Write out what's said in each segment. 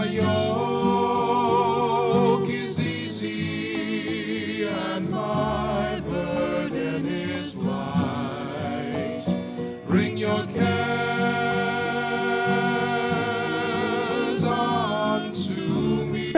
Yoke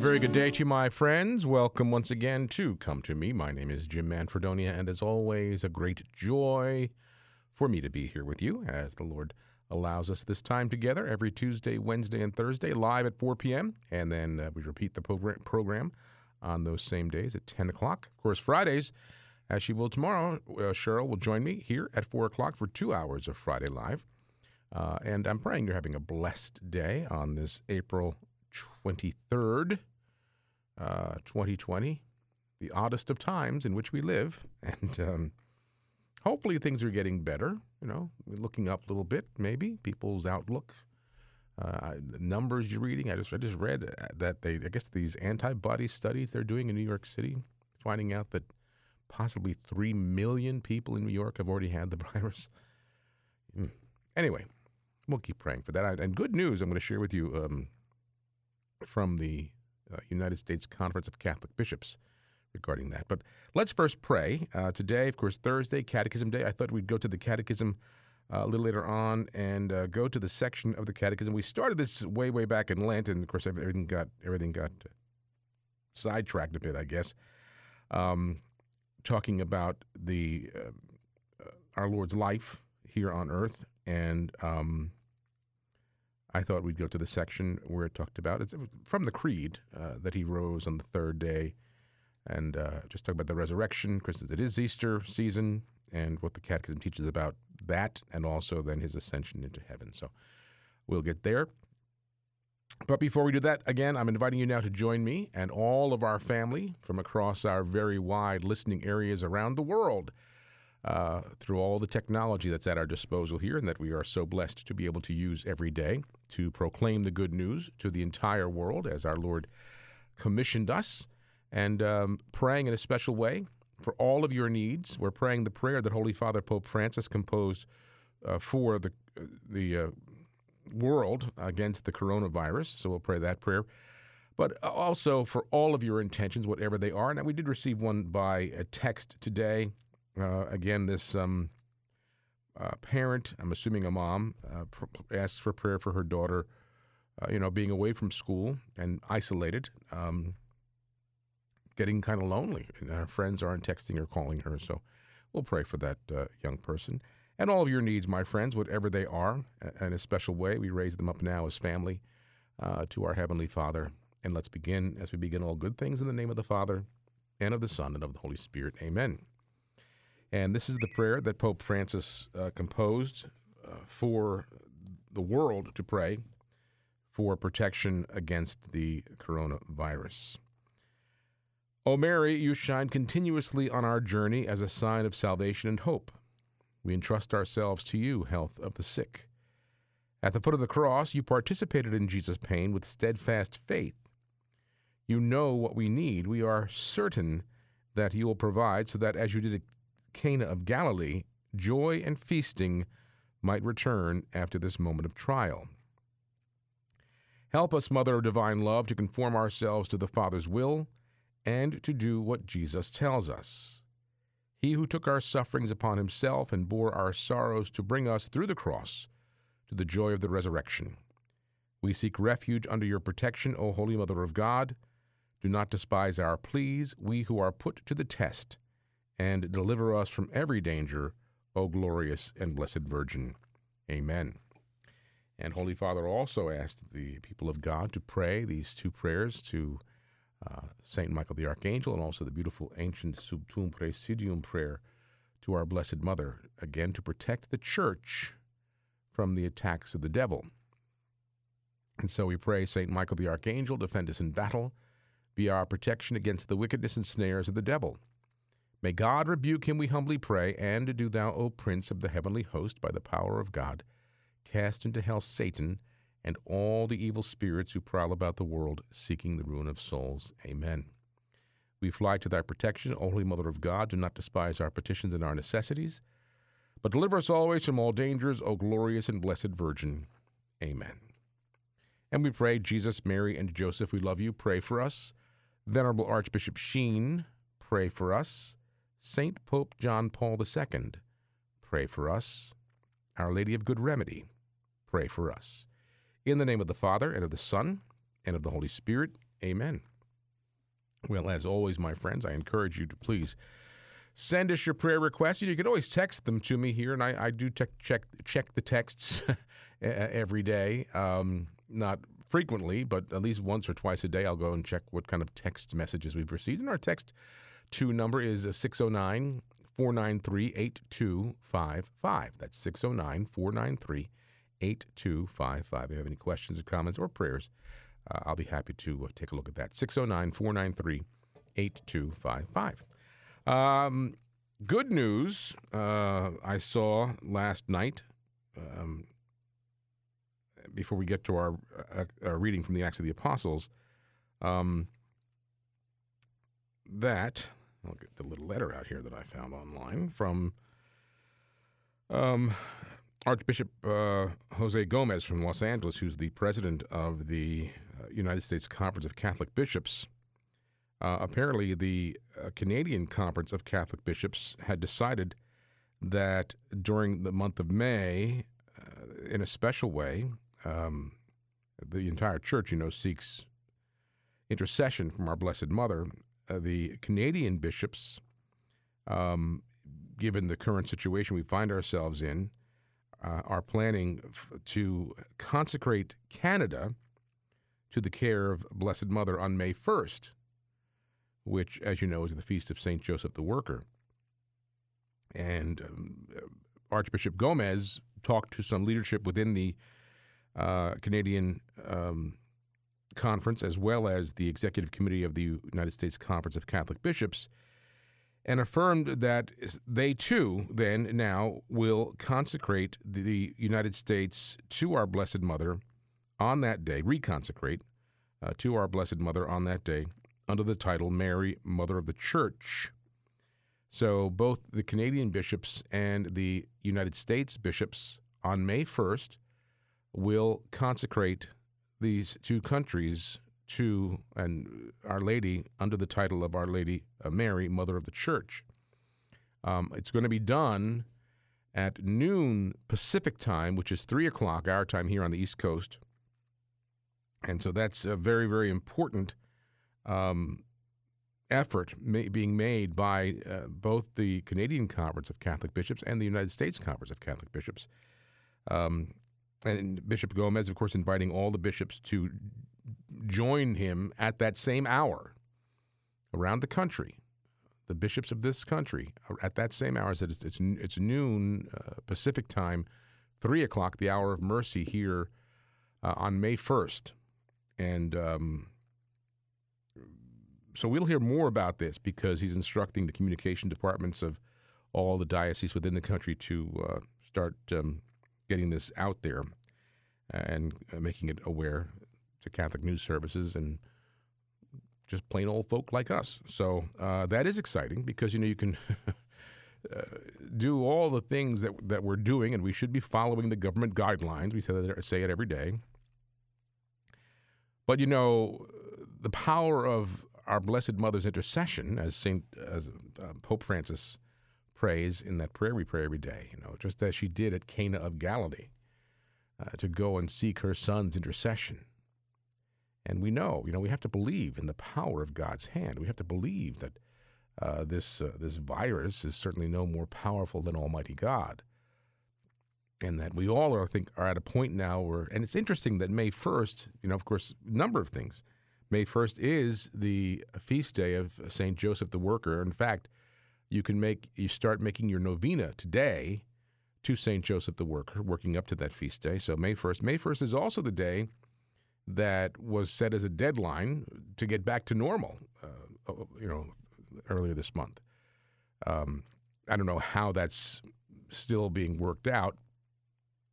Very good day to my friends. Welcome once again to Come to Me. My name is Jim Manfredonia, and as always, a great joy for me to be here with you as the Lord allows us this time together every Tuesday, Wednesday, and Thursday, live at 4 p.m. And then uh, we repeat the program on those same days at 10 o'clock. Of course, Fridays, as she will tomorrow, uh, Cheryl will join me here at 4 o'clock for two hours of Friday Live. Uh, and I'm praying you're having a blessed day on this April 23rd, uh, 2020, the oddest of times in which we live. And um, hopefully things are getting better. You know, looking up a little bit, maybe people's outlook. Uh, the numbers you're reading, I just I just read uh, that they I guess these antibody studies they're doing in New York City, finding out that possibly three million people in New York have already had the virus. Mm. Anyway, we'll keep praying for that. And good news I'm going to share with you um, from the uh, United States Conference of Catholic Bishops regarding that. But let's first pray. Uh, today, of course, Thursday, Catechism Day. I thought we'd go to the Catechism uh, a little later on and uh, go to the section of the Catechism. We started this way, way back in Lent, and of course, everything got everything got sidetracked a bit, I guess. Um, talking about the uh, uh, our Lord's life here on earth, and um, I thought we'd go to the section where it talked about it's from the Creed uh, that he rose on the third day, and uh, just talk about the resurrection, because it is Easter season, and what the Catechism teaches about that, and also then his ascension into heaven. So we'll get there. But before we do that, again, I'm inviting you now to join me and all of our family from across our very wide listening areas around the world uh, through all the technology that's at our disposal here and that we are so blessed to be able to use every day to proclaim the good news to the entire world as our Lord commissioned us and um, praying in a special way for all of your needs. We're praying the prayer that Holy Father Pope Francis composed uh, for the the uh, world against the coronavirus. So we'll pray that prayer. But also for all of your intentions, whatever they are. Now, we did receive one by a text today. Uh, again, this um, uh, parent, I'm assuming a mom, uh, pr- asked for prayer for her daughter, uh, you know, being away from school and isolated, um, getting kind of lonely. And her friends aren't texting or calling her. So we'll pray for that uh, young person. And all of your needs, my friends, whatever they are, in a special way, we raise them up now as family uh, to our Heavenly Father. And let's begin as we begin all good things in the name of the Father, and of the Son, and of the Holy Spirit. Amen. And this is the prayer that Pope Francis uh, composed uh, for the world to pray for protection against the coronavirus. O Mary, you shine continuously on our journey as a sign of salvation and hope. We entrust ourselves to you, health of the sick. At the foot of the cross, you participated in Jesus' pain with steadfast faith. You know what we need. We are certain that you will provide so that, as you did Cana of Galilee, joy and feasting might return after this moment of trial. Help us, Mother of Divine Love, to conform ourselves to the Father's will and to do what Jesus tells us. He who took our sufferings upon himself and bore our sorrows to bring us through the cross to the joy of the resurrection. We seek refuge under your protection, O Holy Mother of God. Do not despise our pleas, we who are put to the test, and deliver us from every danger, O glorious and blessed Virgin. Amen. And Holy Father also asked the people of God to pray these two prayers to uh, Saint Michael the Archangel and also the beautiful ancient Sub Tuum Praesidium prayer to our Blessed Mother, again to protect the Church from the attacks of the devil. And so we pray, Saint Michael the Archangel, defend us in battle, be our protection against the wickedness and snares of the devil. May God rebuke him, we humbly pray, and do thou, O Prince of the heavenly host, by the power of God, cast into hell Satan and all the evil spirits who prowl about the world, seeking the ruin of souls. Amen. We fly to thy protection, O Holy Mother of God. Do not despise our petitions and our necessities, but deliver us always from all dangers, O glorious and blessed Virgin. Amen. And we pray, Jesus, Mary, and Joseph, we love you. Pray for us. Venerable Archbishop Sheen, pray for us. Saint Pope John Paul II, pray for us. Our Lady of Good Remedy, pray for us. In the name of the Father, and of the Son, and of the Holy Spirit, amen. Well, as always, my friends, I encourage you to please send us your prayer requests. You can always text them to me here, and I, I do te- check check the texts every day. Um, not frequently, but at least once or twice a day, I'll go and check what kind of text messages we've received. And our text to number is 609 493 8255. That's 609 493 8255. If you have any questions or comments or prayers, uh, I'll be happy to uh, take a look at that. 609 493 8255. Um, good news uh, I saw last night. Um, before we get to our, uh, our reading from the Acts of the Apostles, um, that I'll get the little letter out here that I found online from um, Archbishop uh, Jose Gomez from Los Angeles, who's the president of the uh, United States Conference of Catholic Bishops. Uh, apparently, the uh, Canadian Conference of Catholic Bishops had decided that during the month of May, uh, in a special way, um, the entire church, you know, seeks intercession from our Blessed Mother. Uh, the Canadian bishops, um, given the current situation we find ourselves in, uh, are planning f- to consecrate Canada to the care of Blessed Mother on May 1st, which, as you know, is the feast of St. Joseph the Worker. And um, Archbishop Gomez talked to some leadership within the uh, Canadian um, Conference, as well as the Executive Committee of the United States Conference of Catholic Bishops, and affirmed that they too, then, now, will consecrate the United States to our Blessed Mother on that day, reconsecrate uh, to our Blessed Mother on that day under the title Mary, Mother of the Church. So both the Canadian bishops and the United States bishops on May 1st will consecrate these two countries to and Our Lady under the title of Our Lady uh, Mary, Mother of the Church. Um, it's going to be done at noon Pacific time, which is three o'clock our time here on the East Coast, and so that's a very very important um, effort ma- being made by uh, both the Canadian Conference of Catholic Bishops and the United States Conference of Catholic Bishops. Um, and Bishop Gomez, of course, inviting all the bishops to join him at that same hour around the country. The bishops of this country at that same hour said it's, it's, it's noon uh, Pacific time, three o'clock, the hour of mercy here uh, on May 1st. And um, so we'll hear more about this because he's instructing the communication departments of all the dioceses within the country to uh, start um, getting this out there and uh, making it aware to Catholic news services and just plain old folk like us. So uh, that is exciting because you know you can uh, do all the things that that we're doing, and we should be following the government guidelines. We say that say it every day. But you know, the power of our Blessed Mother's intercession, as Saint as uh, Pope Francis prays in that prayer we pray every day. You know, just as she did at Cana of Galilee, uh, to go and seek her son's intercession. And we know, you know, we have to believe in the power of God's hand. We have to believe that uh, this uh, this virus is certainly no more powerful than Almighty God, and that we all are, I think, are at a point now where. And it's interesting that May first, you know, of course, a number of things. May first is the feast day of Saint Joseph the Worker. In fact, you can make you start making your novena today to Saint Joseph the Worker, working up to that feast day. So May first. May first is also the day that was set as a deadline to get back to normal. Uh, you know, earlier this month. Um, I don't know how that's still being worked out.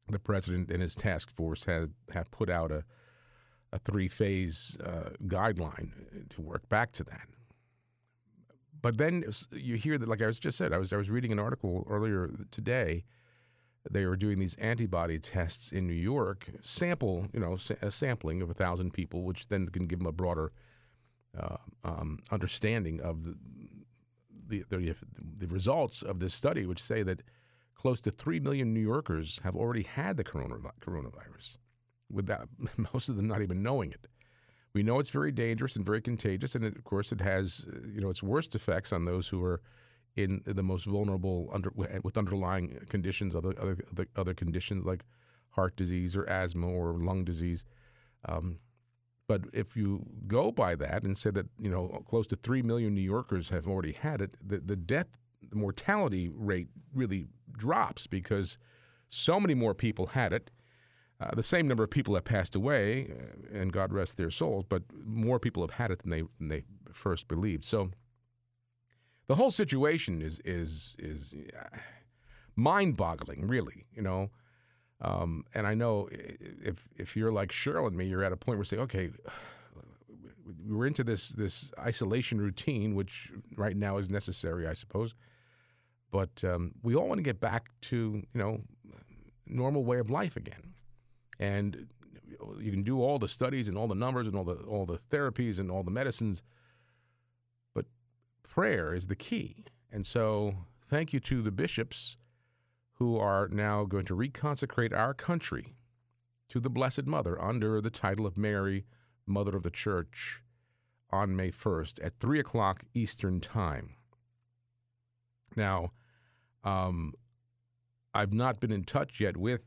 The president and his task force have, have put out a, a three phase uh, guideline to work back to that. But then you hear that, like I was just said, I was I was reading an article earlier today. They were doing these antibody tests in New York, sample, you know, a sampling of a thousand people, which then can give them a broader uh, um, understanding of the, the, the the results of this study, which say that close to three million New Yorkers have already had the coronavirus, without most of them not even knowing it. We know it's very dangerous and very contagious, and it, of course, it has you know its worst effects on those who are in the most vulnerable under, with underlying conditions, other, other other other conditions like heart disease or asthma or lung disease. Um, but if you go by that and say that you know close to three million New Yorkers have already had it, the, the death the mortality rate really drops because so many more people had it. Uh, the same number of people have passed away, uh, and God rest their souls, but more people have had it than they than they first believed. So the whole situation is is is uh, mind-boggling, really. You know, um, and I know if if you're like Cheryl and me, you're at a point where you say, okay, we're into this this isolation routine, which right now is necessary, I suppose. But um, we all want to get back to you know normal way of life again, and you can do all the studies and all the numbers and all the all the therapies and all the medicines, but prayer is the key. And so, thank you to the bishops who are now going to reconsecrate our country to the Blessed Mother under the title of Mary, Mother of the Church, on May 1st at 3 o'clock Eastern Time. Now, um, I've not been in touch yet with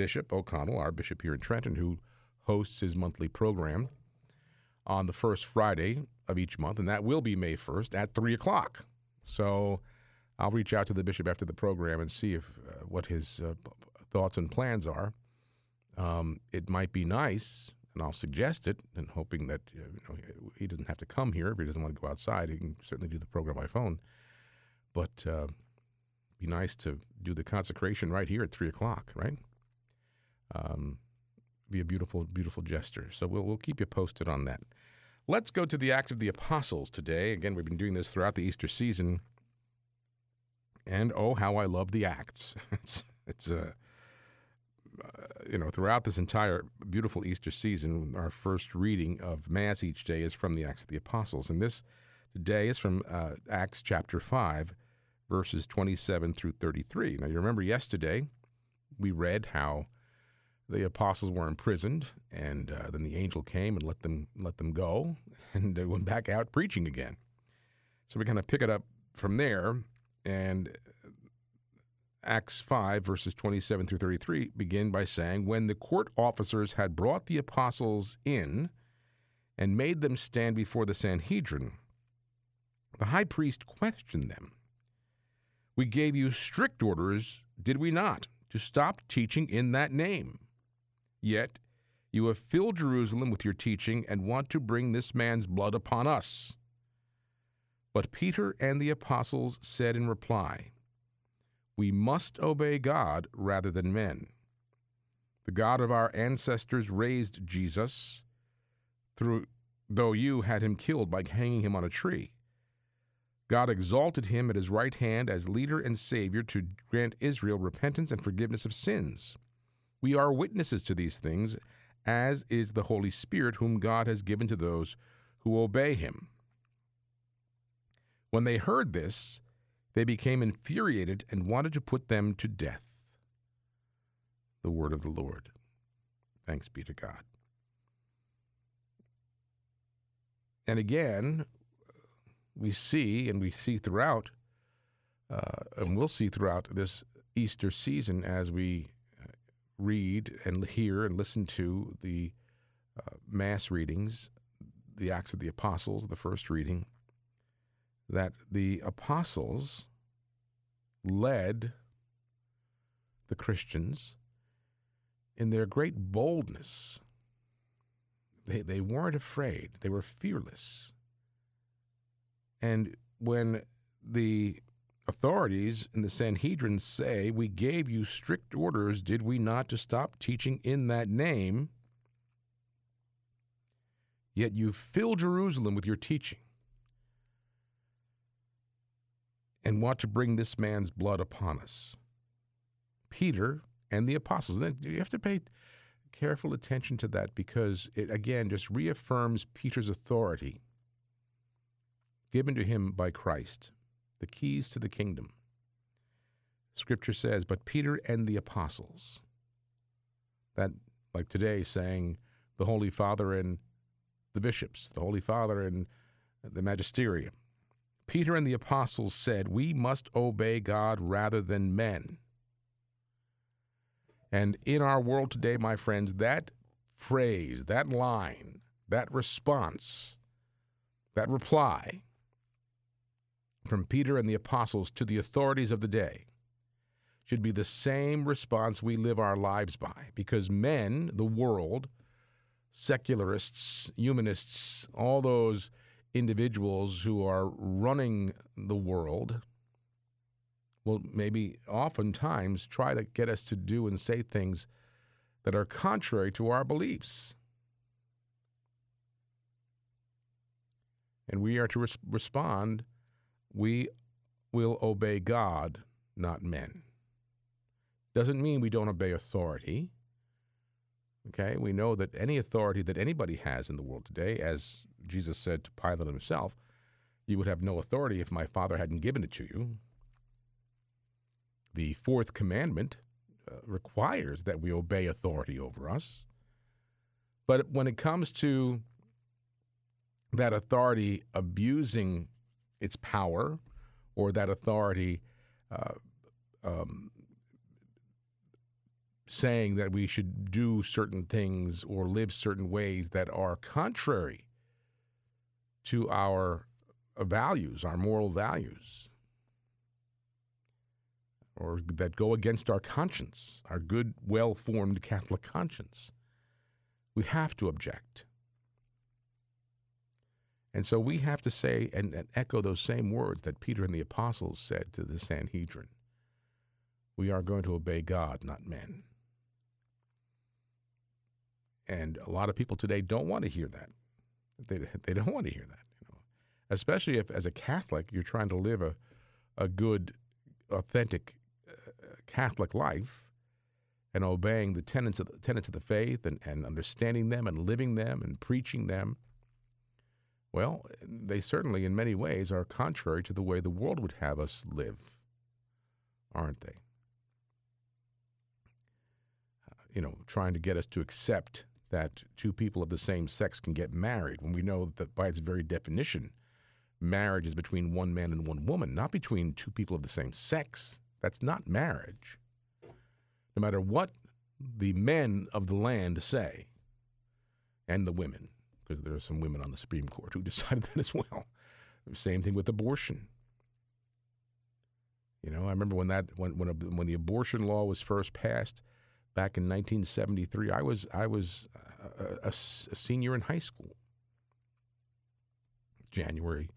Bishop O'Connell, our bishop here in Trenton, who hosts his monthly program on the first Friday of each month, and that will be May 1st at 3 o'clock. So I'll reach out to the bishop after the program and see if uh, what his uh, thoughts and plans are. Um, it might be nice, and I'll suggest it, and hoping that uh, you know, he doesn't have to come here if he doesn't want to go outside. He can certainly do the program by phone. But uh, be nice to do the consecration right here at three o'clock, right? Um, be a beautiful, beautiful gesture. So we'll we'll keep you posted on that. Let's go to the Acts of the Apostles today. Again, we've been doing this throughout the Easter season, and oh, how I love the Acts! it's it's uh, uh, you know throughout this entire beautiful Easter season, our first reading of Mass each day is from the Acts of the Apostles, and this today is from uh, Acts chapter five verses 27 through 33. Now, you remember yesterday we read how the apostles were imprisoned, and uh, then the angel came and let them let them go, and they went back out preaching again. So we kind of pick it up from there, and Acts 5, verses 27 through 33 begin by saying, When the court officers had brought the apostles in and made them stand before the Sanhedrin, the high priest questioned them we gave you strict orders, did we not, to stop teaching in that name? Yet you have filled Jerusalem with your teaching and want to bring this man's blood upon us. But Peter and the apostles said in reply, We must obey God rather than men. The God of our ancestors raised Jesus, through, though you had him killed by hanging him on a tree. God exalted him at his right hand as leader and savior to grant Israel repentance and forgiveness of sins. We are witnesses to these things, as is the Holy Spirit, whom God has given to those who obey him. When they heard this, they became infuriated and wanted to put them to death. The word of the Lord. Thanks be to God. And again, we see, and we see throughout, uh, and we'll see throughout this Easter season as we read and hear and listen to the uh, Mass readings, the Acts of the Apostles, the first reading, that the apostles led the Christians in their great boldness. They, they weren't afraid, they were fearless. And when the authorities in the Sanhedrin say, We gave you strict orders, did we not, to stop teaching in that name? Yet you fill Jerusalem with your teaching and want to bring this man's blood upon us. Peter and the apostles. Then you have to pay careful attention to that because it again just reaffirms Peter's authority given to him by Christ, the keys to the kingdom. Scripture says, but Peter and the apostles. That, like today, saying the Holy Father and the bishops, the Holy Father and the magisterium. Peter and the apostles said, We must obey God rather than men. And in our world today, my friends, that phrase, that line, that response, that reply from Peter and the apostles to the authorities of the day should be the same response we live our lives by. Because men, the world, secularists, humanists, all those individuals who are running the world will maybe oftentimes try to get us to do and say things that are contrary to our beliefs. And we are to res- respond, we will obey God, not men. Doesn't mean we don't obey authority. Okay, we know that any authority that anybody has in the world today, as Jesus said to Pilate himself, you would have no authority if my Father hadn't given it to you. The fourth commandment uh, requires that we obey authority over us. But when it comes to that authority abusing its power or that authority uh, um, saying that we should do certain things or live certain ways that are contrary to our values, our moral values, or that go against our conscience, our good, well formed Catholic conscience. We have to object. And so we have to say and, and, echo those same words that Peter and the apostles said to the Sanhedrin. We are going to obey God, not men. And a lot of people today don't want to hear that. They, they don't want to hear that, you know. Especially if, as a Catholic, you're trying to live a, a good, authentic uh, Catholic life and obeying the tenets of the, tenets of the faith and, and understanding them and living them and preaching them. Well, they certainly, in many ways, are contrary to the way the world would have us live, aren't they? Uh, you know, trying to get us to accept that two people of the same sex can get married when we know that by its very definition, marriage is between one man and one woman, not between two people of the same sex. That's not marriage. No matter what the men of the land say, and the women, because there are some women on the Supreme Court who decided that as well. Same thing with abortion. You know, I remember when that when when, when the abortion law was first passed back in 1973. I was I was a, a, a senior in high school. January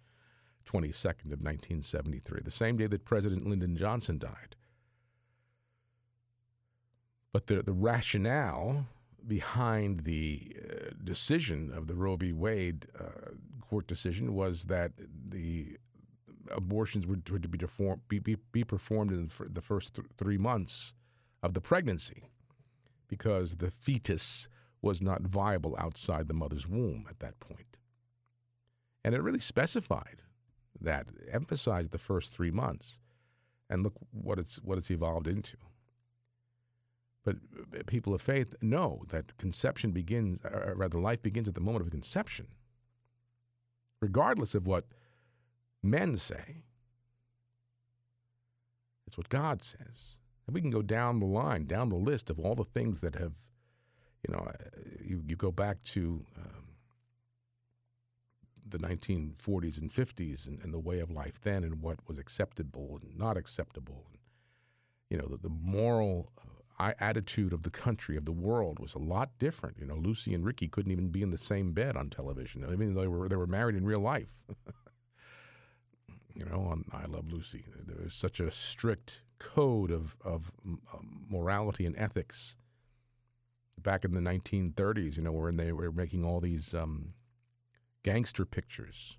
22nd of 1973, the same day that President Lyndon Johnson died. But the, the rationale behind the uh, decision of the Roe v. Wade uh, court decision was that the abortions were, to be, deform, be, be, be, performed in the first th- three months of the pregnancy because the fetus was not viable outside the mother's womb at that point. And it really specified that, emphasized the first three months. And look what it's, what it's evolved into. But uh, people of faith know that conception begins, or rather, life begins at the moment of conception, regardless of what men say. It's what God says. And we can go down the line, down the list of all the things that have, you know, uh, you, you go back to um, the 1940s and 50s and, and, the way of life then and what was acceptable and not acceptable. And, you know, the, the moral uh, attitude of the country, of the world was a lot different. You know, Lucy and Ricky couldn't even be in the same bed on television. I mean, they were, they were married in real life. you know, on I Love Lucy. There was such a strict code of, of um, morality and ethics back in the 1930s, you know, when they were making all these um, gangster pictures.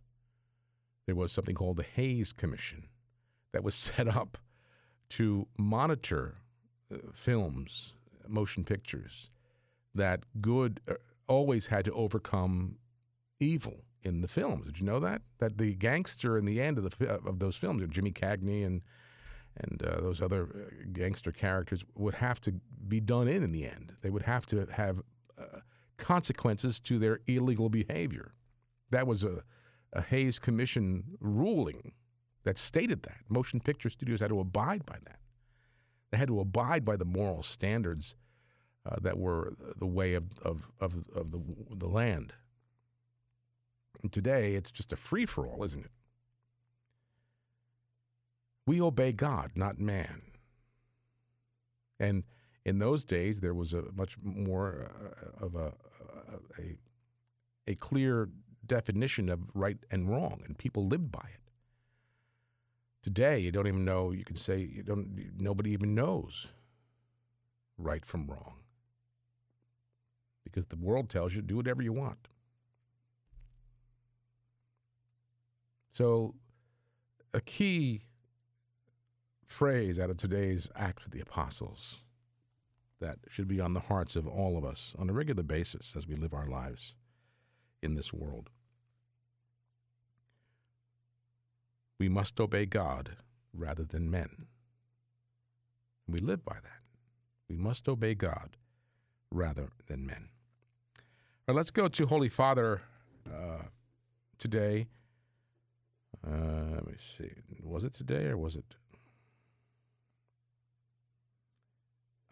There was something called the Hays Commission that was set up to monitor films, motion pictures, that good uh, always had to overcome evil in the films. Did you know that? That the gangster in the end of the of those films, Jimmy Cagney and and uh, those other uh, gangster characters, would have to be done in in the end. They would have to have uh, consequences to their illegal behavior. That was a, a Hays Commission ruling that stated that motion picture studios had to abide by that. They had to abide by the moral standards uh, that were the way of of of, of the the land. And today, it's just a free for all, isn't it? We obey God, not man. And in those days, there was a much more uh, of a, a a clear definition of right and wrong, and people lived by it. Today, you don't even know. You can say you don't. Nobody even knows right from wrong because the world tells you do whatever you want. So, a key phrase out of today's Act of the Apostles that should be on the hearts of all of us on a regular basis as we live our lives in this world. We must obey God rather than men. We live by that. We must obey God rather than men. All right, let's go to Holy Father uh, today. Uh, let me see. Was it today or was it?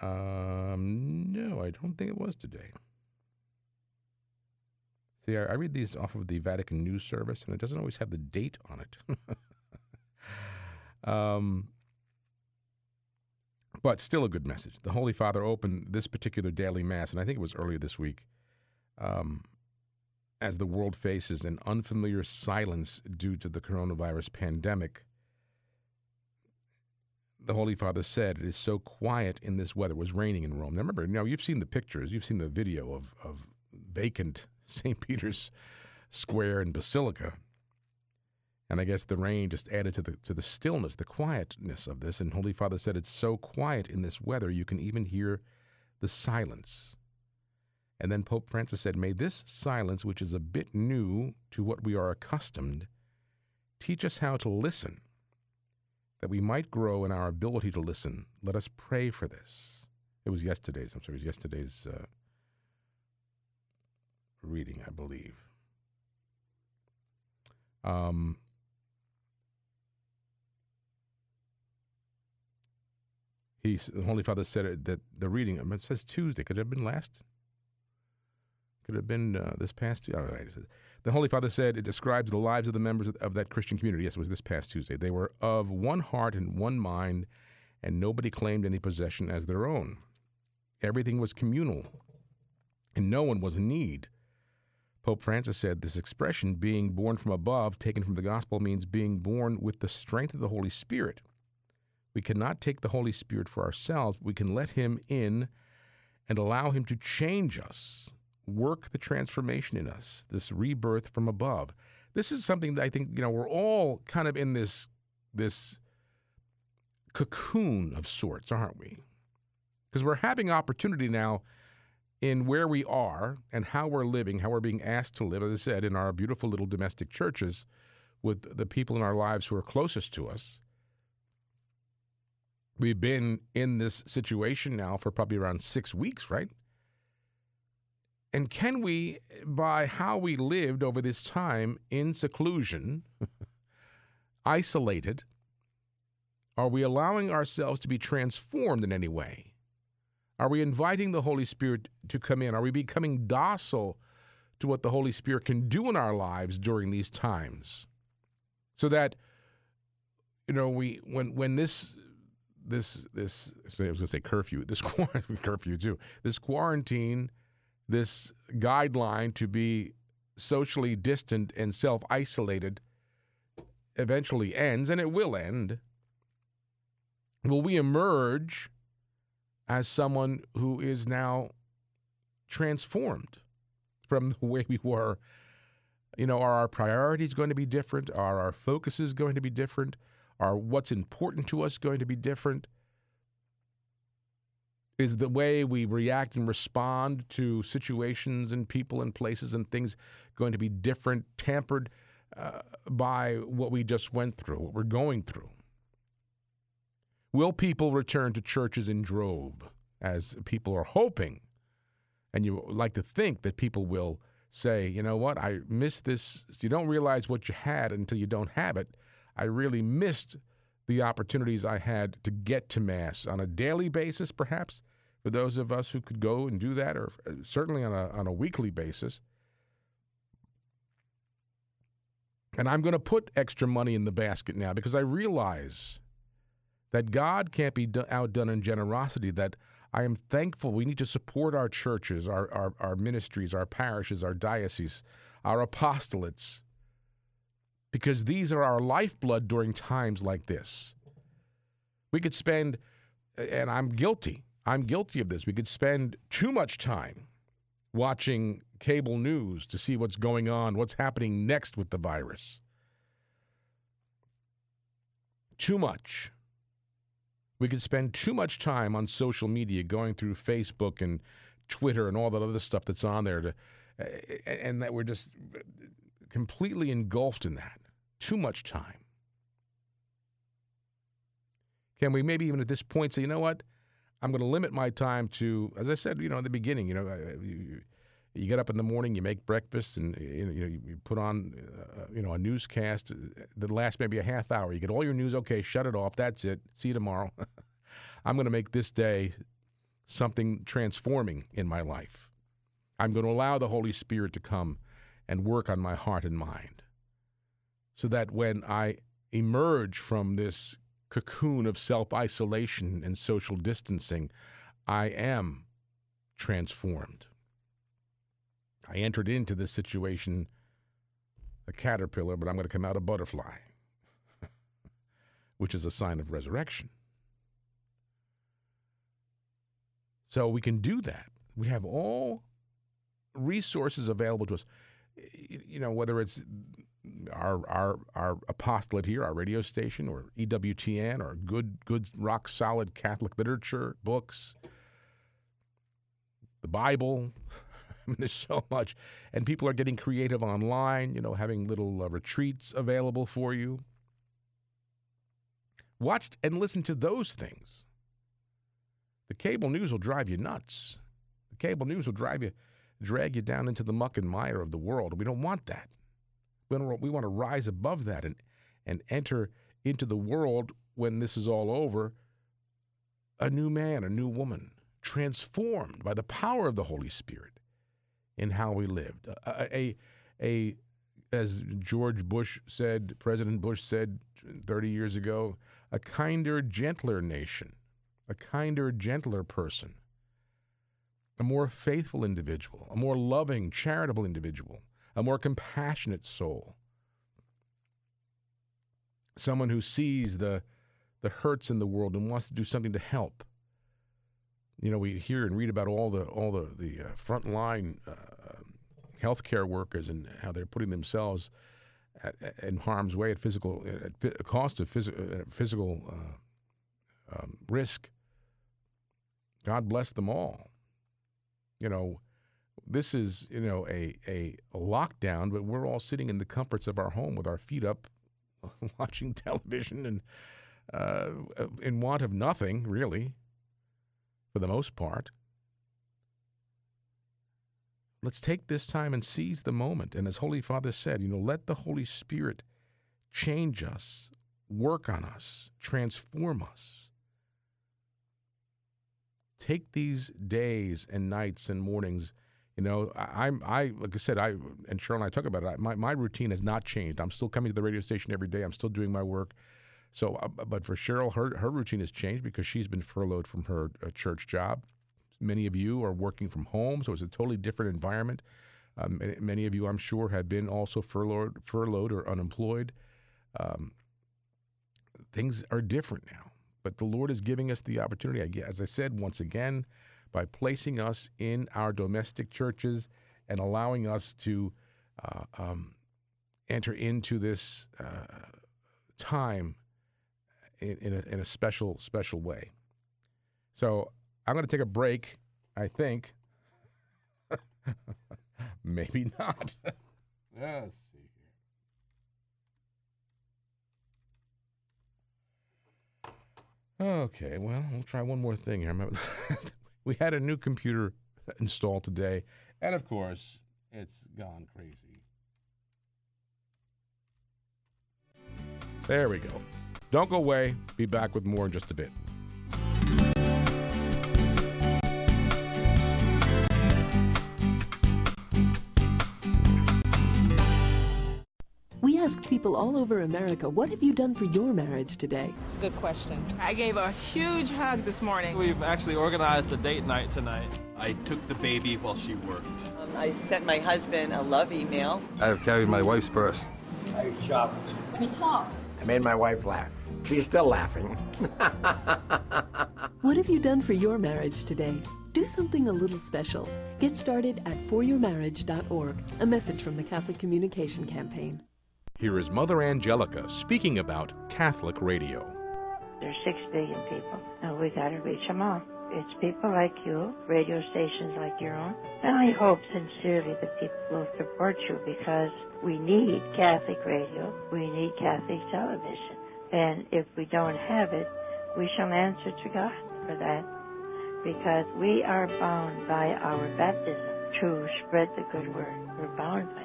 Um, no, I don't think it was today. See, I, I read these off of the Vatican News Service, and it doesn't always have the date on it. um, but still a good message. The Holy Father opened this particular daily Mass, and I think it was earlier this week, um, as the world faces an unfamiliar silence due to the coronavirus pandemic. The Holy Father said, It is so quiet in this weather. It was raining in Rome. Now, remember, now you've seen the pictures, you've seen the video of, of vacant St. Peter's Square and Basilica. And I guess the rain just added to the to the stillness, the quietness of this. And Holy Father said, It's so quiet in this weather, you can even hear the silence. And then Pope Francis said, May this silence, which is a bit new to what we are accustomed, teach us how to listen, that we might grow in our ability to listen. Let us pray for this. It was yesterday's, I'm sorry, it was yesterday's uh, reading, I believe. Um, he's, the Holy Father said it, that the reading, it says Tuesday, could it have been last? Could it have been uh, this past Tuesday? Right. The Holy Father said it describes the lives of the members of that Christian community. Yes, it was this past Tuesday. They were of one heart and one mind, and nobody claimed any possession as their own. Everything was communal, and no one was in need. Pope Francis said this expression, being born from above, taken from the gospel, means being born with the strength of the Holy Spirit. We cannot take the Holy Spirit for ourselves. We can let Him in and allow Him to change us, work the transformation in us, this rebirth from above. This is something that I think, you know, we're all kind of in this, this cocoon of sorts, aren't we? Because we're having opportunity now in where we are and how we're living, how we're being asked to live, as I said, in our beautiful little domestic churches with the people in our lives who are closest to us. We've been in this situation now for probably around six weeks, right? And can we, by how we lived over this time in seclusion, isolated, are we allowing ourselves to be transformed in any way? Are we inviting the Holy Spirit to come in? Are we becoming docile to what the Holy Spirit can do in our lives during these times? So that you know, we when when this this this I was to say curfew, this curfew too, this quarantine, this guideline to be socially distant and self isolated eventually ends, and it will end, will we emerge as someone who is now transformed from the way we were? You know, are our priorities going to be different? Are our focuses going to be different? Are what's important to us going to be different? Is the way we react and respond to situations and people and places and things going to be different, tampered uh, by what we just went through, what we're going through? Will people return to churches in drove, as people are hoping? And you like to think that people will say, you know what, I miss this. You don't realize what you had until you don't have it. I really missed the opportunities I had to get to Mass on a daily basis, perhaps, for those of us who could go and do that, or uh, certainly on a, on a weekly basis. And I'm going to put extra money in the basket now because I realize that God can't be outdone in generosity, that I am thankful. We need to support our churches, our, our, our ministries, our parishes, our dioceses, our apostolates, because these are our lifeblood during times like this. We could spend, and I'm guilty, I'm guilty of this, we could spend too much time watching cable news to see what's going on, what's happening next with the virus. Too much. We could spend too much time on social media going through Facebook and Twitter and all that other stuff that's on there to, and that we're just completely engulfed in that. Too much time. Can we maybe even at this point say, you know what? I'm going to limit my time to, as I said, you know, in the beginning, you know, you, you get up in the morning, you make breakfast, and you know you put on uh, you know a newscast that lasts maybe a half hour. You get all your news. Okay, shut it off. That's it. See you tomorrow. I'm going to make this day something transforming in my life. I'm going to allow the Holy Spirit to come and work on my heart and mind, so that when I emerge from this cocoon of self isolation and social distancing, I am transformed. I entered into this situation a caterpillar, but I'm going to come out a butterfly, which is a sign of resurrection. So we can do that. We have all resources available to us. You know, whether it's our our our apostolate here, our radio station, or EWTN, or good good rock solid Catholic literature, books, the Bible, I mean, there's so much, and people are getting creative online. You know, having little uh, retreats available for you. Watch and listen to those things. The cable news will drive you nuts. The cable news will drive you, drag you down into the muck and mire of the world. We don't want that. We want to, rise above that and and enter into the world when this is all over. A new man, a new woman, transformed by the power of the Holy Spirit in how we lived. A, a, a, as George Bush said, President Bush said 30 years ago, a kinder, gentler nation, a kinder, gentler person, a more faithful individual, a more loving, charitable individual, a more compassionate soul, someone who sees the, the hurts in the world and wants to do something to help you know, we hear and read about all the all the the uh, frontline uh, healthcare workers and how they're putting themselves at, at, in harm's way at physical at cost of phys- uh, physical uh, um, risk. God bless them all. You know, this is you know a, a lockdown, but we're all sitting in the comforts of our home with our feet up, watching television and uh, in want of nothing really for the most part. Let's take this time and seize the moment. And as Holy Father said, you know, let the Holy Spirit change us, work on us, transform us. Take these days and nights and mornings. You know, I, am I like I said, I and Cheryl and I talk about it. My my routine has not changed. I'm still coming to the radio station every day. I'm still doing my work. So, uh, but for Cheryl, her her routine has changed because she's been furloughed from her uh, church job. Many of you are working from home, so it's a totally different environment. Um, many of you, I'm sure, have been also furloughed, furloughed or unemployed. um, things are different now. But the Lord is giving us the opportunity, as I said once again, by placing us in our domestic churches and allowing us to uh, um, enter into this uh, time in, in, a, in a special, special way. So I'm going to take a break, I think. Maybe not. Let's see here. Okay, well, we'll try one more thing here. We had a new computer installed today, and of course, it's gone crazy. There we go. Don't go away. Be back with more in just a bit. Asked people all over America, what have you done for your marriage today? It's a good question. I gave a huge hug this morning. We've actually organized a date night tonight. I took the baby while she worked. Um, I sent my husband a love email. I've carried my wife's purse. I shopped. We talked. I made my wife laugh. She's still laughing. What have you done for your marriage today? Do something a little special. Get started at foryourmarriage.org. A message from the Catholic Communication Campaign. Here is Mother Angelica speaking about Catholic radio. There's six billion people, and we got to reach them all. It's people like you, radio stations like your own, and I hope sincerely that people will support you because we need Catholic radio, we need Catholic television, and if we don't have it, we shall answer to God for that because we are bound by our baptism to spread the good word. We're bound by.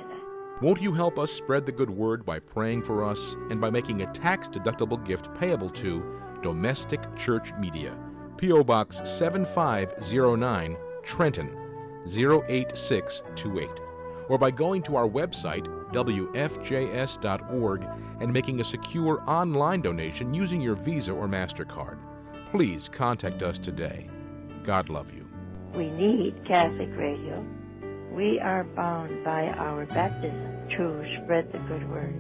Won't you help us spread the good word by praying for us and by making a tax deductible gift payable to Domestic Church Media, P.O. Box 7509, Trenton 08628, or by going to our website, WFJS.org, and making a secure online donation using your Visa or MasterCard. Please contact us today. God love you. We need Catholic radio. We are bound by our baptism to spread the good word.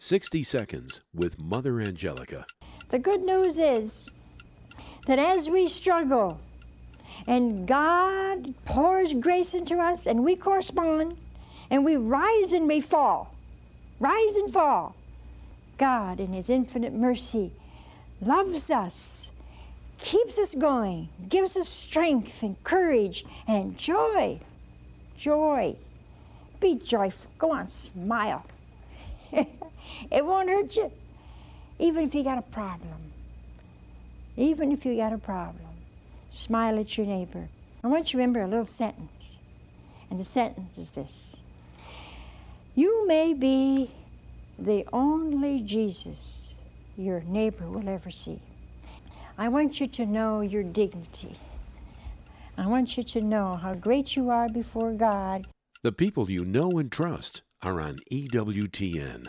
60 Seconds with Mother Angelica. The good news is that as we struggle and God pours grace into us and we correspond and we rise and we fall, rise and fall, God in His infinite mercy loves us, keeps us going, gives us strength and courage and joy. Joy. Be joyful. Go on, smile. it won't hurt you, even if you got a problem. Even if you got a problem, smile at your neighbor. I want you to remember a little sentence, and the sentence is this You may be the only Jesus your neighbor will ever see. I want you to know your dignity. I want you to know how great you are before God. The people you know and trust are on EWTN.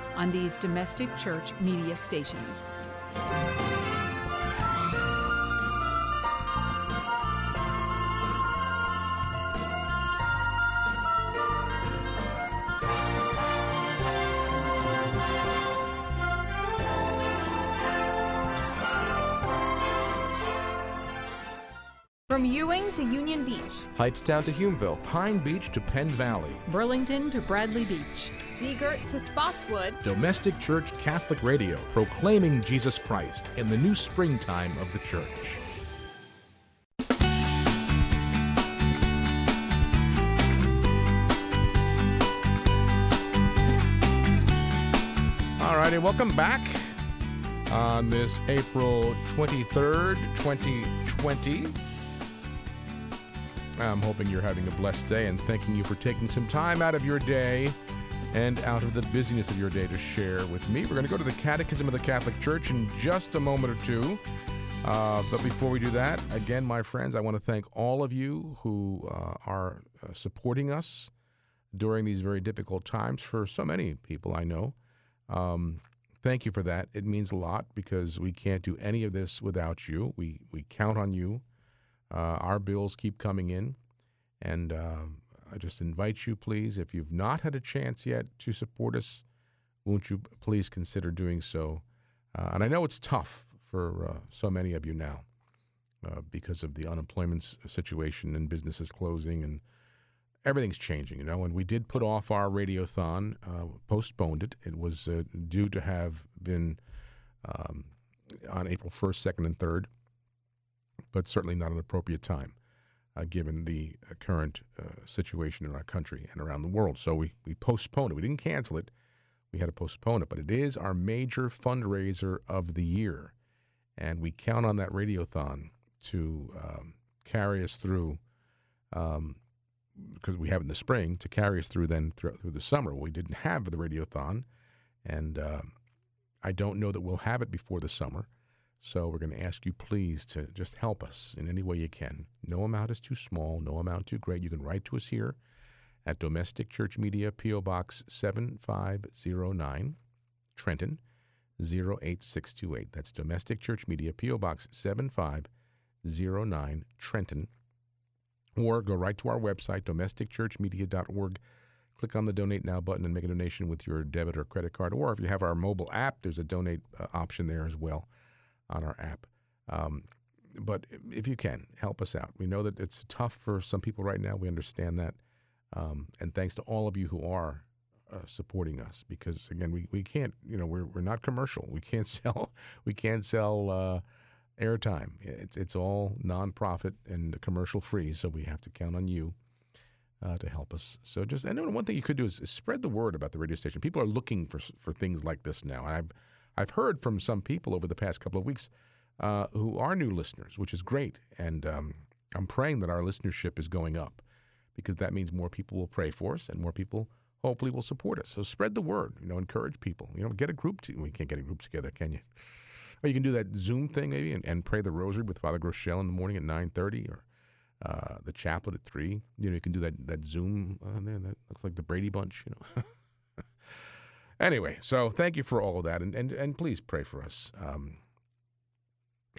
on these domestic church media stations. From Ewing to Union Beach, Hightstown to Humeville, Pine Beach to Penn Valley, Burlington to Bradley Beach, Sea Girt to Spotswood, Domestic Church Catholic Radio, proclaiming Jesus Christ in the new springtime of the church. All righty, welcome back on this April 23rd, 2020. I'm hoping you're having a blessed day and thanking you for taking some time out of your day and out of the busyness of your day to share with me. We're going to go to the Catechism of the Catholic Church in just a moment or two. Uh, but before we do that, again, my friends, I want to thank all of you who uh, are uh, supporting us during these very difficult times for so many people I know. Um, thank you for that. It means a lot because we can't do any of this without you. We, we count on you. Uh, our bills keep coming in. And uh, I just invite you, please, if you've not had a chance yet to support us, won't you please consider doing so? Uh, and I know it's tough for uh, so many of you now uh, because of the unemployment situation and businesses closing and everything's changing, you know. And we did put off our radiothon, uh, postponed it. It was due to have been um, on April 1st, 2nd, and 3rd but certainly not an appropriate time uh, given the uh, current uh, situation in our country and around the world. So we, we postponed it. We didn't cancel it. We had to postpone it, but it is our major fundraiser of the year. And we count on that radiothon to um, carry us through, because um, we have in the spring, to carry us through then through, through the summer. We didn't have the radiothon, and uh, I don't know that we'll have it before the summer. So we're going to ask you, please, to just help us in any way you can. No amount is too small, no amount too great. You can write to us here at Domestic Church Media, P.O. Box 7509, Trenton 08628. That's Domestic Church Media, P.O. Box 7509, Trenton. Or go right to our website, domesticchurchmedia.org. Click on the Donate Now button and make a donation with your debit or credit card. Or if you have our mobile app, there's a donate uh, option there as well on our app. Um, but if you can, help us out. We know that it's tough for some people right now. We understand that. Um, and thanks to all of you who are uh, supporting us because again we, we can't you know we're, we're not commercial we can't sell we can't sell uh, airtime it's it's all nonprofit and commercial free so we have to count on you uh, to help us so just and one thing you could do is, is, spread the word about the radio station people are looking for for things like this now I've I've heard from some people over the past couple of weeks uh, who are new listeners, which is great. And um, I'm praying that our listenership is going up because that means more people will pray for us and more people hopefully will support us. So spread the word, you know, encourage people. You know, get a group. To, we can't get a group together, can you? Or you can do that Zoom thing maybe and, and pray the rosary with Father Groeschel in the morning at 9.30 or uh, the chaplet at 3. You know, you can do that, that Zoom. Uh, that looks like the Brady Bunch, you know. Anyway, so thank you for all of that, and and, and please pray for us. Um,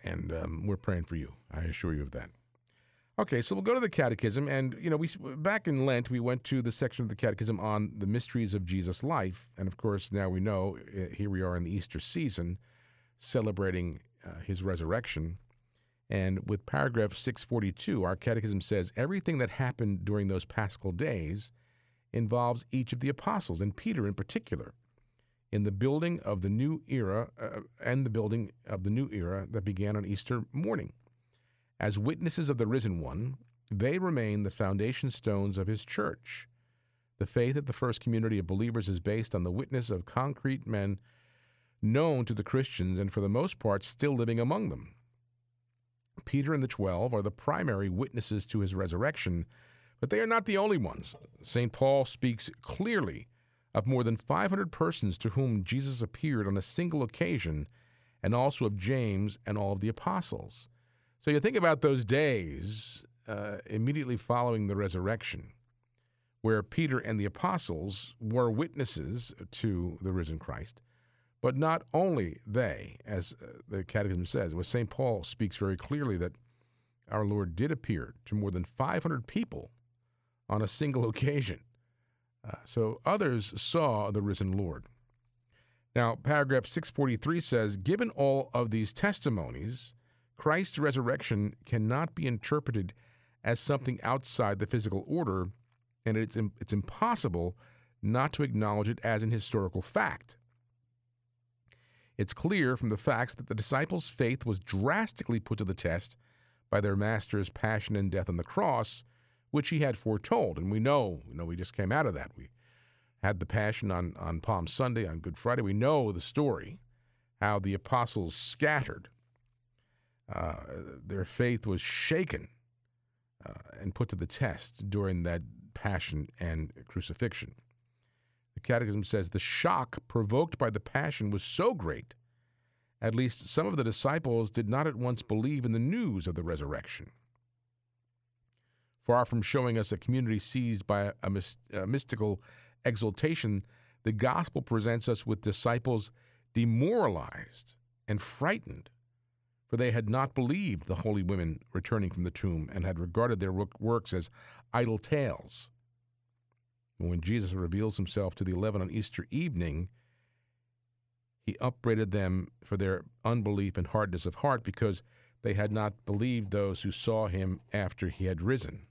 and um, we're praying for you. I assure you of that. Okay, so we'll go to the Catechism, and you know, we back in Lent we went to the section of the Catechism on the mysteries of Jesus' life, and of course now we know uh, here we are in the Easter season, celebrating uh, his resurrection. And with paragraph 642, our Catechism says everything that happened during those Paschal days involves each of the apostles, and Peter in particular in the building of the new era uh, and the building of the new era that began on Easter morning. As witnesses of the risen one, they remain the foundation stones of his church. The faith of the first community of believers is based on the witness of concrete men known to the Christians and for the most part still living among them. Peter and the twelve are the primary witnesses to his resurrection, but they are not the only ones. St. Paul speaks clearly of more than 500 persons to whom Jesus appeared on a single occasion, and also of James and all of the apostles. So you think about those days uh, immediately following the resurrection, where Peter and the apostles were witnesses to the risen Christ. But not only they, as uh, the Catechism says, where St. Paul speaks very clearly that our Lord did appear to more than 500 people on a single occasion. Uh, so others saw the risen Lord. Now, paragraph 643 says Given all of these testimonies, Christ's resurrection cannot be interpreted as something outside the physical order, and it's, it's impossible not to acknowledge it as an historical fact. It's clear from the facts that the disciples' faith was drastically put to the test by their master's passion and death on the cross, which he had foretold. And we know, you know, we just came out of that. We had the Passion on, on Palm Sunday, on Good Friday. We know the story, how the apostles scattered. Uh, their faith was shaken uh, and put to the test during that passion and crucifixion. The Catechism says the shock provoked by the passion was so great, at least some of the disciples did not at once believe in the news of the resurrection. Far from showing us a community seized by a, myst- a mystical exultation, the gospel presents us with disciples demoralized and frightened, for they had not believed the holy women returning from the tomb and had regarded their works as idle tales. When Jesus reveals himself to the eleven on Easter evening, he upbraided them for their unbelief and hardness of heart because they had not believed those who saw him after he had risen.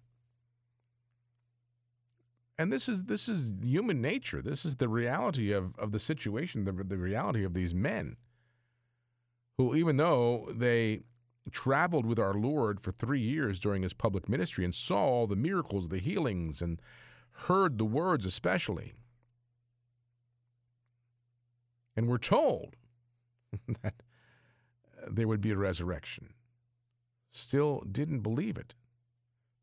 And this is this is human nature. This is the reality of, of the situation, the, the reality of these men who, even though they traveled with our Lord for three years during his public ministry and saw all the miracles, the healings, and heard the words especially, and were told that there would be a resurrection, still didn't believe it.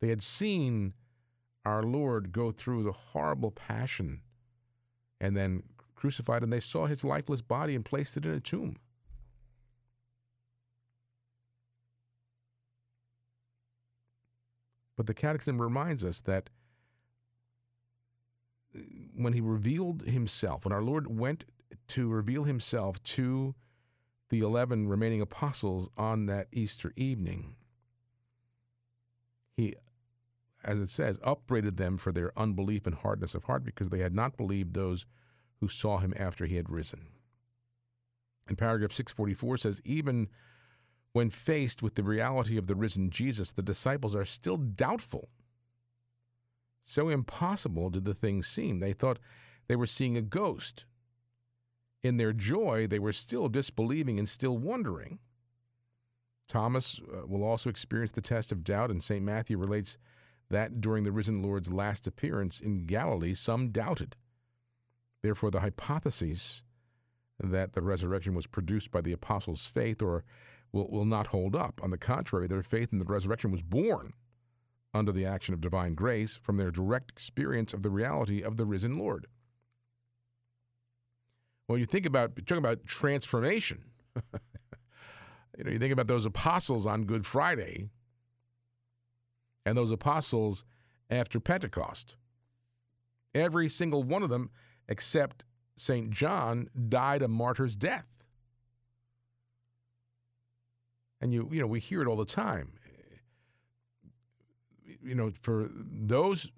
They had seen our Lord go through the horrible passion and then crucified, and they saw his lifeless body and placed it in a tomb. But the Catechism reminds us that when he revealed himself, when our Lord went to reveal himself to the 11 remaining apostles on that Easter evening, he, as it says, upbraided them for their unbelief and hardness of heart because they had not believed those who saw him after he had risen. And paragraph 644 says, even when faced with the reality of the risen Jesus, the disciples are still doubtful so impossible did the thing seem. They thought they were seeing a ghost. In their joy, they were still disbelieving and still wondering. Thomas uh, will also experience the test of doubt, and St. Matthew relates that during the risen Lord's last appearance in Galilee, some doubted. Therefore, the hypotheses that the resurrection was produced by the apostles' faith or will, will not hold up. On the contrary, their faith in the resurrection was born under the action of divine grace from their direct experience of the reality of the risen Lord. Well, you think about talking about transformation. you know, you think about those apostles on Good Friday and those apostles after Pentecost. Every single one of them, except St. John, died a martyr's death. And you, you know, we hear it all the time you know, for those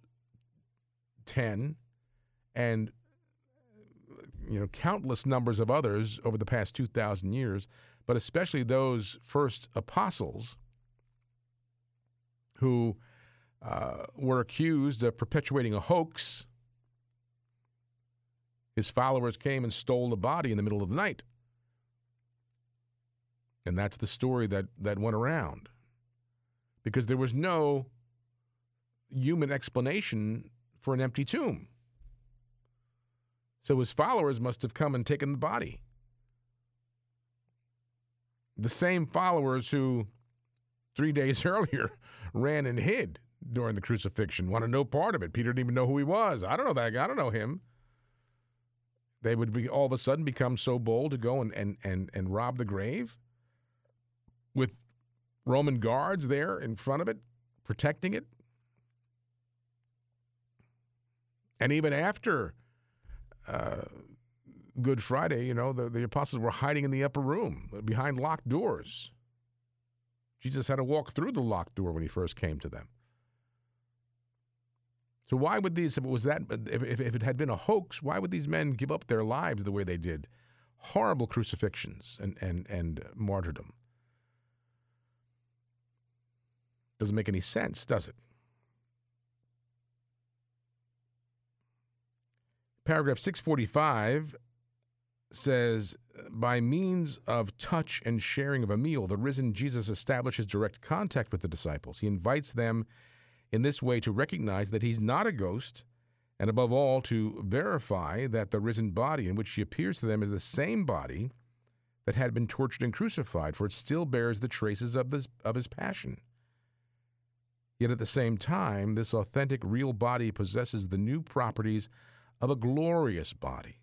10 and you know countless numbers of others over the past 2000 years but especially those first apostles who uh, were accused of perpetuating a hoax his followers came and stole the body in the middle of the night and that's the story that that went around because there was no human explanation for an empty tomb. So his followers must have come and taken the body. The same followers who three days earlier ran and hid during the crucifixion wanted no part of it. Peter didn't even know who he was. I don't know that guy. I don't know him. They would be all of a sudden become so bold to go and, and, and, and rob the grave with Roman guards there in front of it, protecting it. And even after uh, Good Friday, you know, the, the apostles were hiding in the upper room behind locked doors. Jesus had to walk through the locked door when he first came to them. So why would these, if it was that, if, if it had been a hoax, why would these men give up their lives the way they did? Horrible crucifixions and, and, and martyrdom. Doesn't make any sense, does it? Paragraph 645 says, By means of touch and sharing of a meal, the risen Jesus establishes direct contact with the disciples. He invites them in this way to recognize that he's not a ghost, and above all, to verify that the risen body in which he appears to them is the same body that had been tortured and crucified, for it still bears the traces of, this, of his passion. Yet at the same time, this authentic, real body possesses the new properties of a glorious body.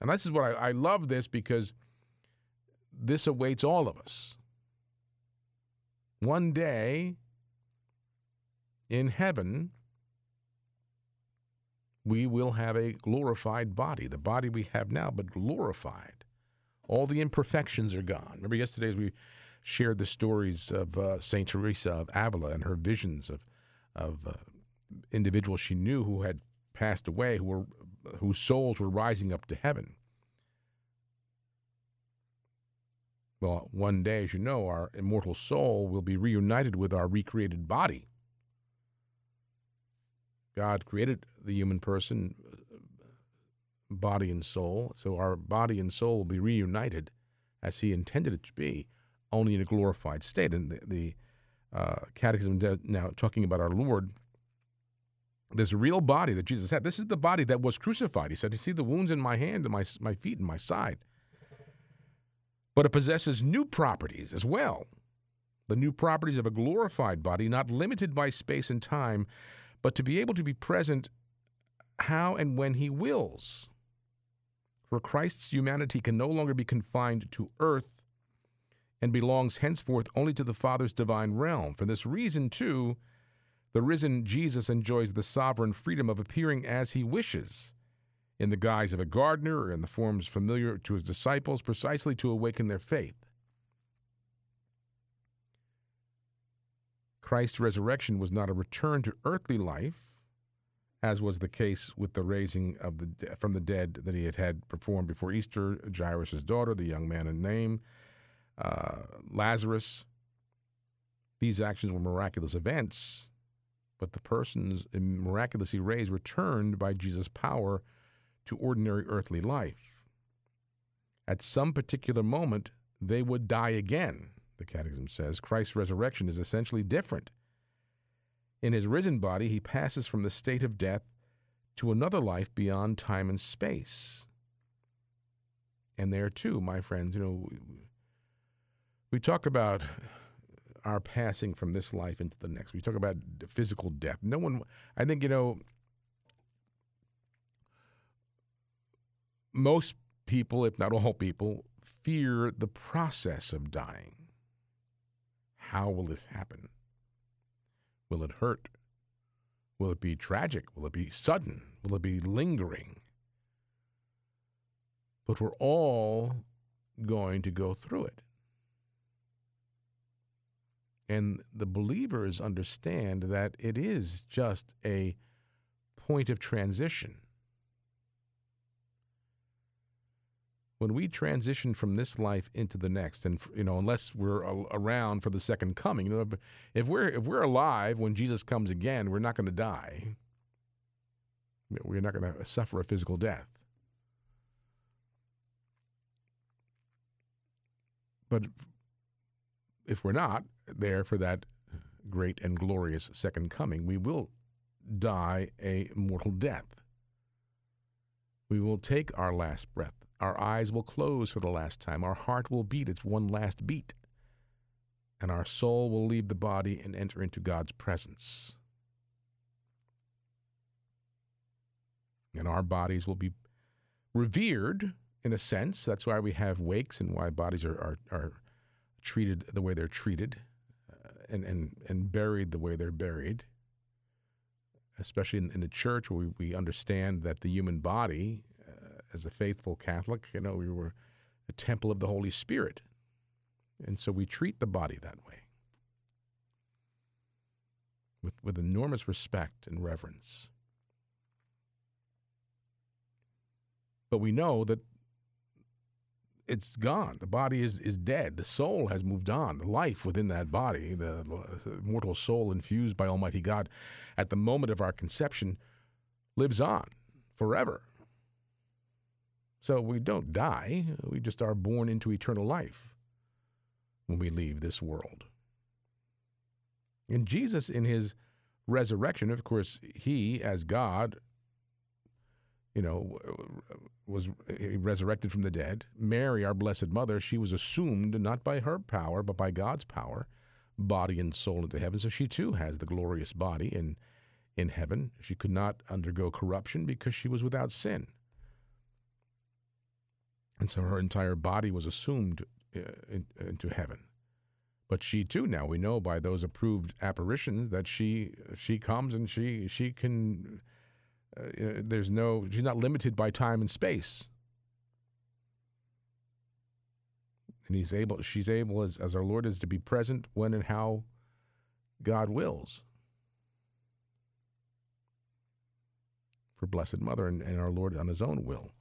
And this is what I, I love this because this awaits all of us. One day in heaven, we will have a glorified body, the body we have now, but glorified. All the imperfections are gone. Remember yesterday as we shared the stories of uh, Saint Teresa of Avila and her visions of of uh, individuals she knew who had passed away, who were whose souls were rising up to heaven. Well, one day, as you know, our immortal soul will be reunited with our recreated body. God created the human person, body and soul, so our body and soul will be reunited as He intended it to be, only in a glorified state. And the, the uh, Catechism now talking about our Lord, this real body that Jesus had. This is the body that was crucified. He said, "You see the wounds in my hand, and my my feet, and my side." But it possesses new properties as well. The new properties of a glorified body, not limited by space and time, but to be able to be present how and when he wills. For Christ's humanity can no longer be confined to earth and belongs henceforth only to the Father's divine realm. For this reason, too, the risen Jesus enjoys the sovereign freedom of appearing as he wishes, in the guise of a gardener or in the forms familiar to his disciples, precisely to awaken their faith. Christ's resurrection was not a return to earthly life, as was the case with the raising of the from the dead that he had had performed before Easter, Jairus' daughter, the young man in Nain, uh, Lazarus. These actions were miraculous events, but the persons miraculously raised returned by Jesus' power to ordinary earthly life. At some particular moment, they would die again, the Catechism says. Christ's resurrection is essentially different. In his risen body, he passes from the state of death to another life beyond time and space. And there, too, my friends, you know, we talk about our passing from this life into the next. We talk about physical death. No one, I think, you know, most people, if not all people, fear the process of dying. How will it happen? Will it hurt? Will it be tragic? Will it be sudden? Will it be lingering? But we're all going to go through it. And the believers understand that it is just a point of transition. When we transition from this life into the next, and you know, unless we're around for the second coming, you know, if we're if we're alive when Jesus comes again, we're not going to die. We're not going to suffer a physical death. But if we're not there for that great and glorious second coming, we will die a mortal death. We will take our last breath. Our eyes will close for the last time. Our heart will beat its one last beat. And our soul will leave the body and enter into God's presence. And our bodies will be revered in a sense. That's why we have wakes and why bodies are, are, are treated the way they're treated uh, and, and, and buried the way they're buried, especially in, in the church where we, we understand that the human body, as a faithful Catholic, you know, we were a temple of the Holy Spirit. And so we treat the body that way with, with enormous respect and reverence. But we know that it's gone. The body is, is dead. The soul has moved on. The life within that body, the, the mortal soul infused by Almighty God at the moment of our conception, lives on forever. So we don't die, we just are born into eternal life when we leave this world. And Jesus, in his resurrection, of course, he, as God, you know, was resurrected from the dead. Mary, our Blessed Mother, she was assumed not by her power, but by God's power, body and soul into heaven. So she too has the glorious body in, in heaven. She could not undergo corruption because she was without sin. And so her entire body was assumed uh, in, into heaven. But she too, now we know by those approved apparitions that she she comes and she she can. Uh, there's no she's not limited by time and space. and he's able she's able as, as our lord is to be present when and how god wills for blessed mother and, and our lord on his own will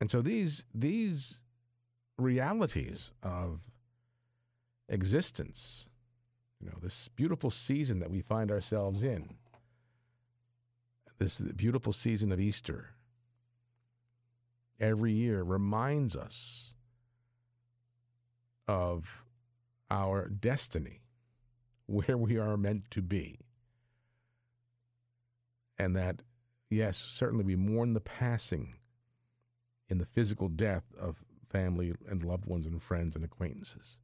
and so these these realities of existence you know this beautiful season that we find ourselves in this beautiful season of easter every year reminds us of our destiny, where we are meant to be. And that, yes, certainly we mourn the passing in the physical death of family and loved ones and friends and acquaintances.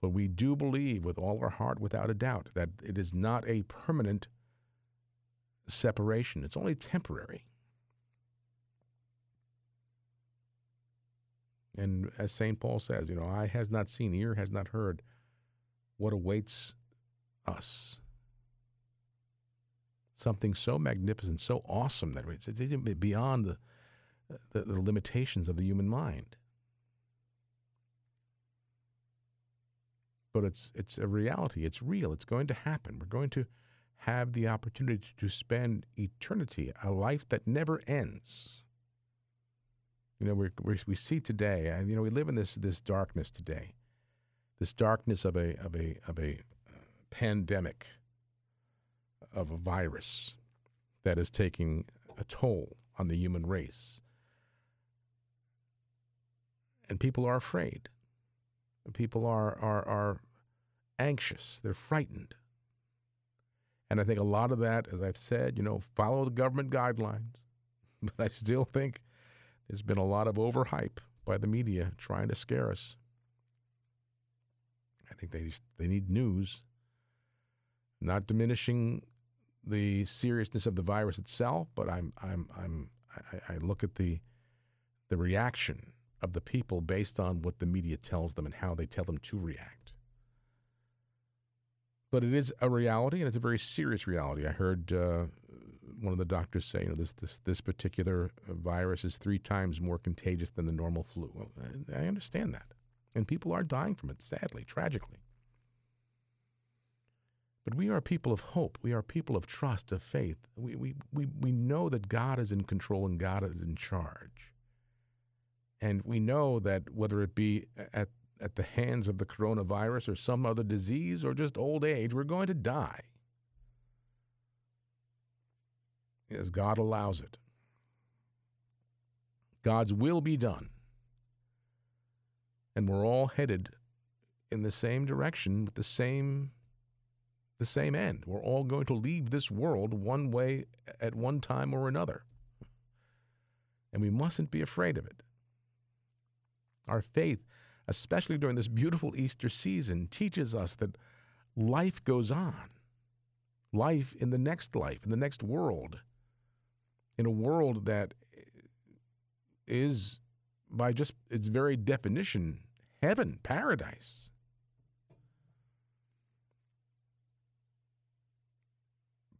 But we do believe with all our heart, without a doubt, that it is not a permanent separation, it's only temporary. And as St. Paul says, you know, eye has not seen, ear has not heard what awaits us. Something so magnificent, so awesome that it's, it's beyond the, the, the limitations of the human mind. But it's, it's a reality, it's real, it's going to happen. We're going to have the opportunity to spend eternity, a life that never ends. You know, we we see today, and you know, we live in this this darkness today, this darkness of a of a of a uh, pandemic, of a virus that is taking a toll on the human race, and people are afraid. People are are are anxious. They're frightened. And I think a lot of that, as I've said, you know, follow the government guidelines. But I still think there's been a lot of overhype by the media trying to scare us. I think they they need news, not diminishing the seriousness of the virus itself, but I'm I'm I'm I, I look at the the reaction of the people based on what the media tells them and how they tell them to react. But it is a reality, and it's a very serious reality. I heard uh, one of the doctors say, you know, this this this particular virus is three times more contagious than the normal flu. Well, I understand that, and people are dying from it, sadly, tragically. But we are people of hope. We are people of trust, of faith. We, we, we, we know that God is in control and God is in charge. And we know that whether it be at, at the hands of the coronavirus or some other disease or just old age, we're going to die as God allows it. God's will be done. And we're all headed in the same direction with the same the same end. We're all going to leave this world one way at one time or another. And we mustn't be afraid of it. Our faith, especially during this beautiful Easter season, teaches us that life goes on. Life in the next life, in the next world, in a world that is, by just its very definition, heaven, paradise.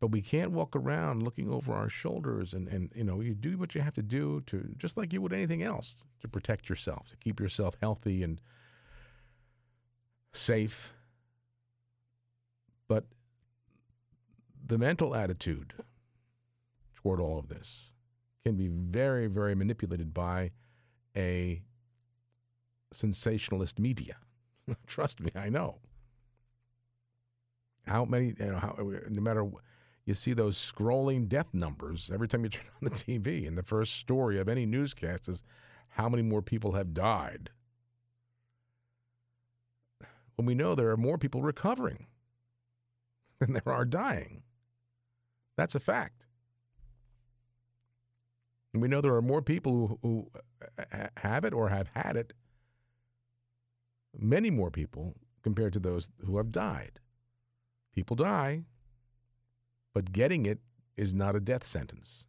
But we can't walk around looking over our shoulders and, and you know, you do what you have to do to just like you would anything else to protect yourself, to keep yourself healthy and safe. But the mental attitude toward all of this can be very, very manipulated by a sensationalist media. Trust me, I know. How many, you know, how, no matter, you see those scrolling death numbers every time you turn on the TV, and the first story of any newscast is how many more people have died. When we know there are more people recovering than there are dying. That's a fact. And we know there are more people who, who uh, have it or have had it many more people compared to those who have died. People die, but getting it is not a death sentence.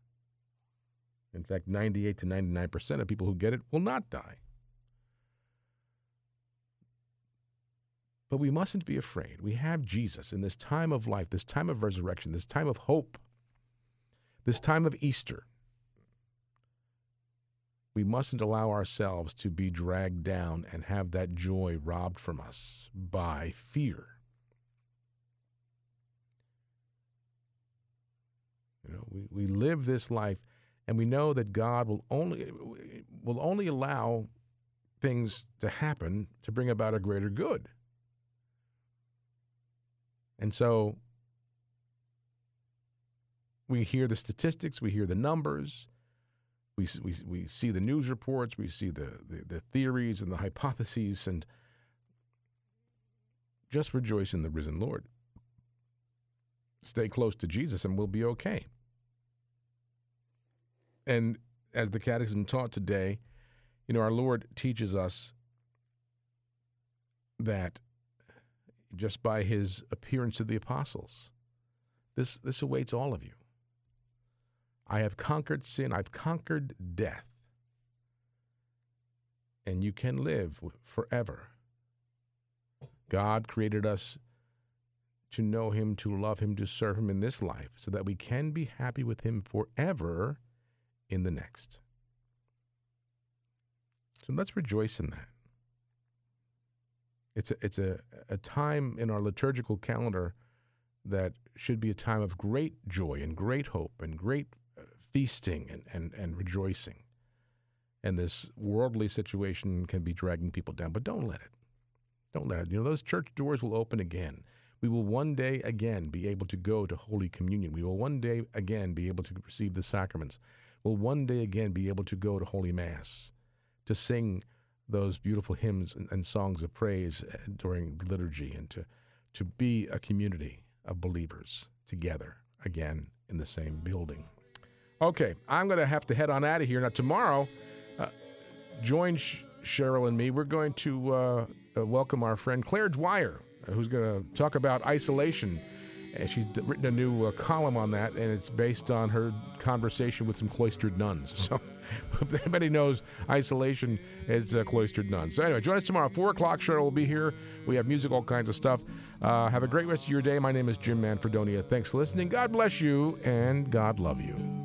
In fact, 98 to 99% of people who get it will not die. But we mustn't be afraid. We have Jesus in this time of life, this time of resurrection, this time of hope, this time of Easter. We mustn't allow ourselves to be dragged down and have that joy robbed from us by fear. You know, we, we live this life and we know that God will only will only allow things to happen to bring about a greater good. And so we hear the statistics, we hear the numbers, we, we, we see the news reports, we see the, the, the theories and the hypotheses, and just rejoice in the risen Lord. Stay close to Jesus and we'll be okay. And as the Catechism taught today, you know, our Lord teaches us that just by his appearance to the apostles. This, this awaits all of you. I have conquered sin, I've conquered death, and you can live forever. God created us to know him, to love him, to serve him in this life, so that we can be happy with him forever in the next. So let's rejoice in that. It's a, it's a, a time in our liturgical calendar that should be a time of great joy and great hope and great uh, feasting and, and, and rejoicing. And this worldly situation can be dragging people down, but don't let it. Don't let it. You know, those church doors will open again. We will one day again be able to go to Holy Communion. We will one day again be able to receive the sacraments. We'll one day again be able to go to Holy Mass, to sing those beautiful hymns and, songs of praise uh, during liturgy and to, to be a community of believers together again in the same building. Okay, I'm going to have to head on out of here. Now, tomorrow, uh, join Cheryl and me. We're going to uh, uh, welcome our friend Claire Dwyer, who's going to talk about isolation. And she's written a new uh, column on that, and it's based on her conversation with some cloistered nuns. So, if anybody knows isolation, it's uh, cloistered nuns. So, anyway, join us tomorrow, 4 o'clock. Cheryl will be here. We have music, all kinds of stuff. Uh, have a great rest of your day. My name is Jim Manfredonia. Thanks for listening. God bless you, and God love you.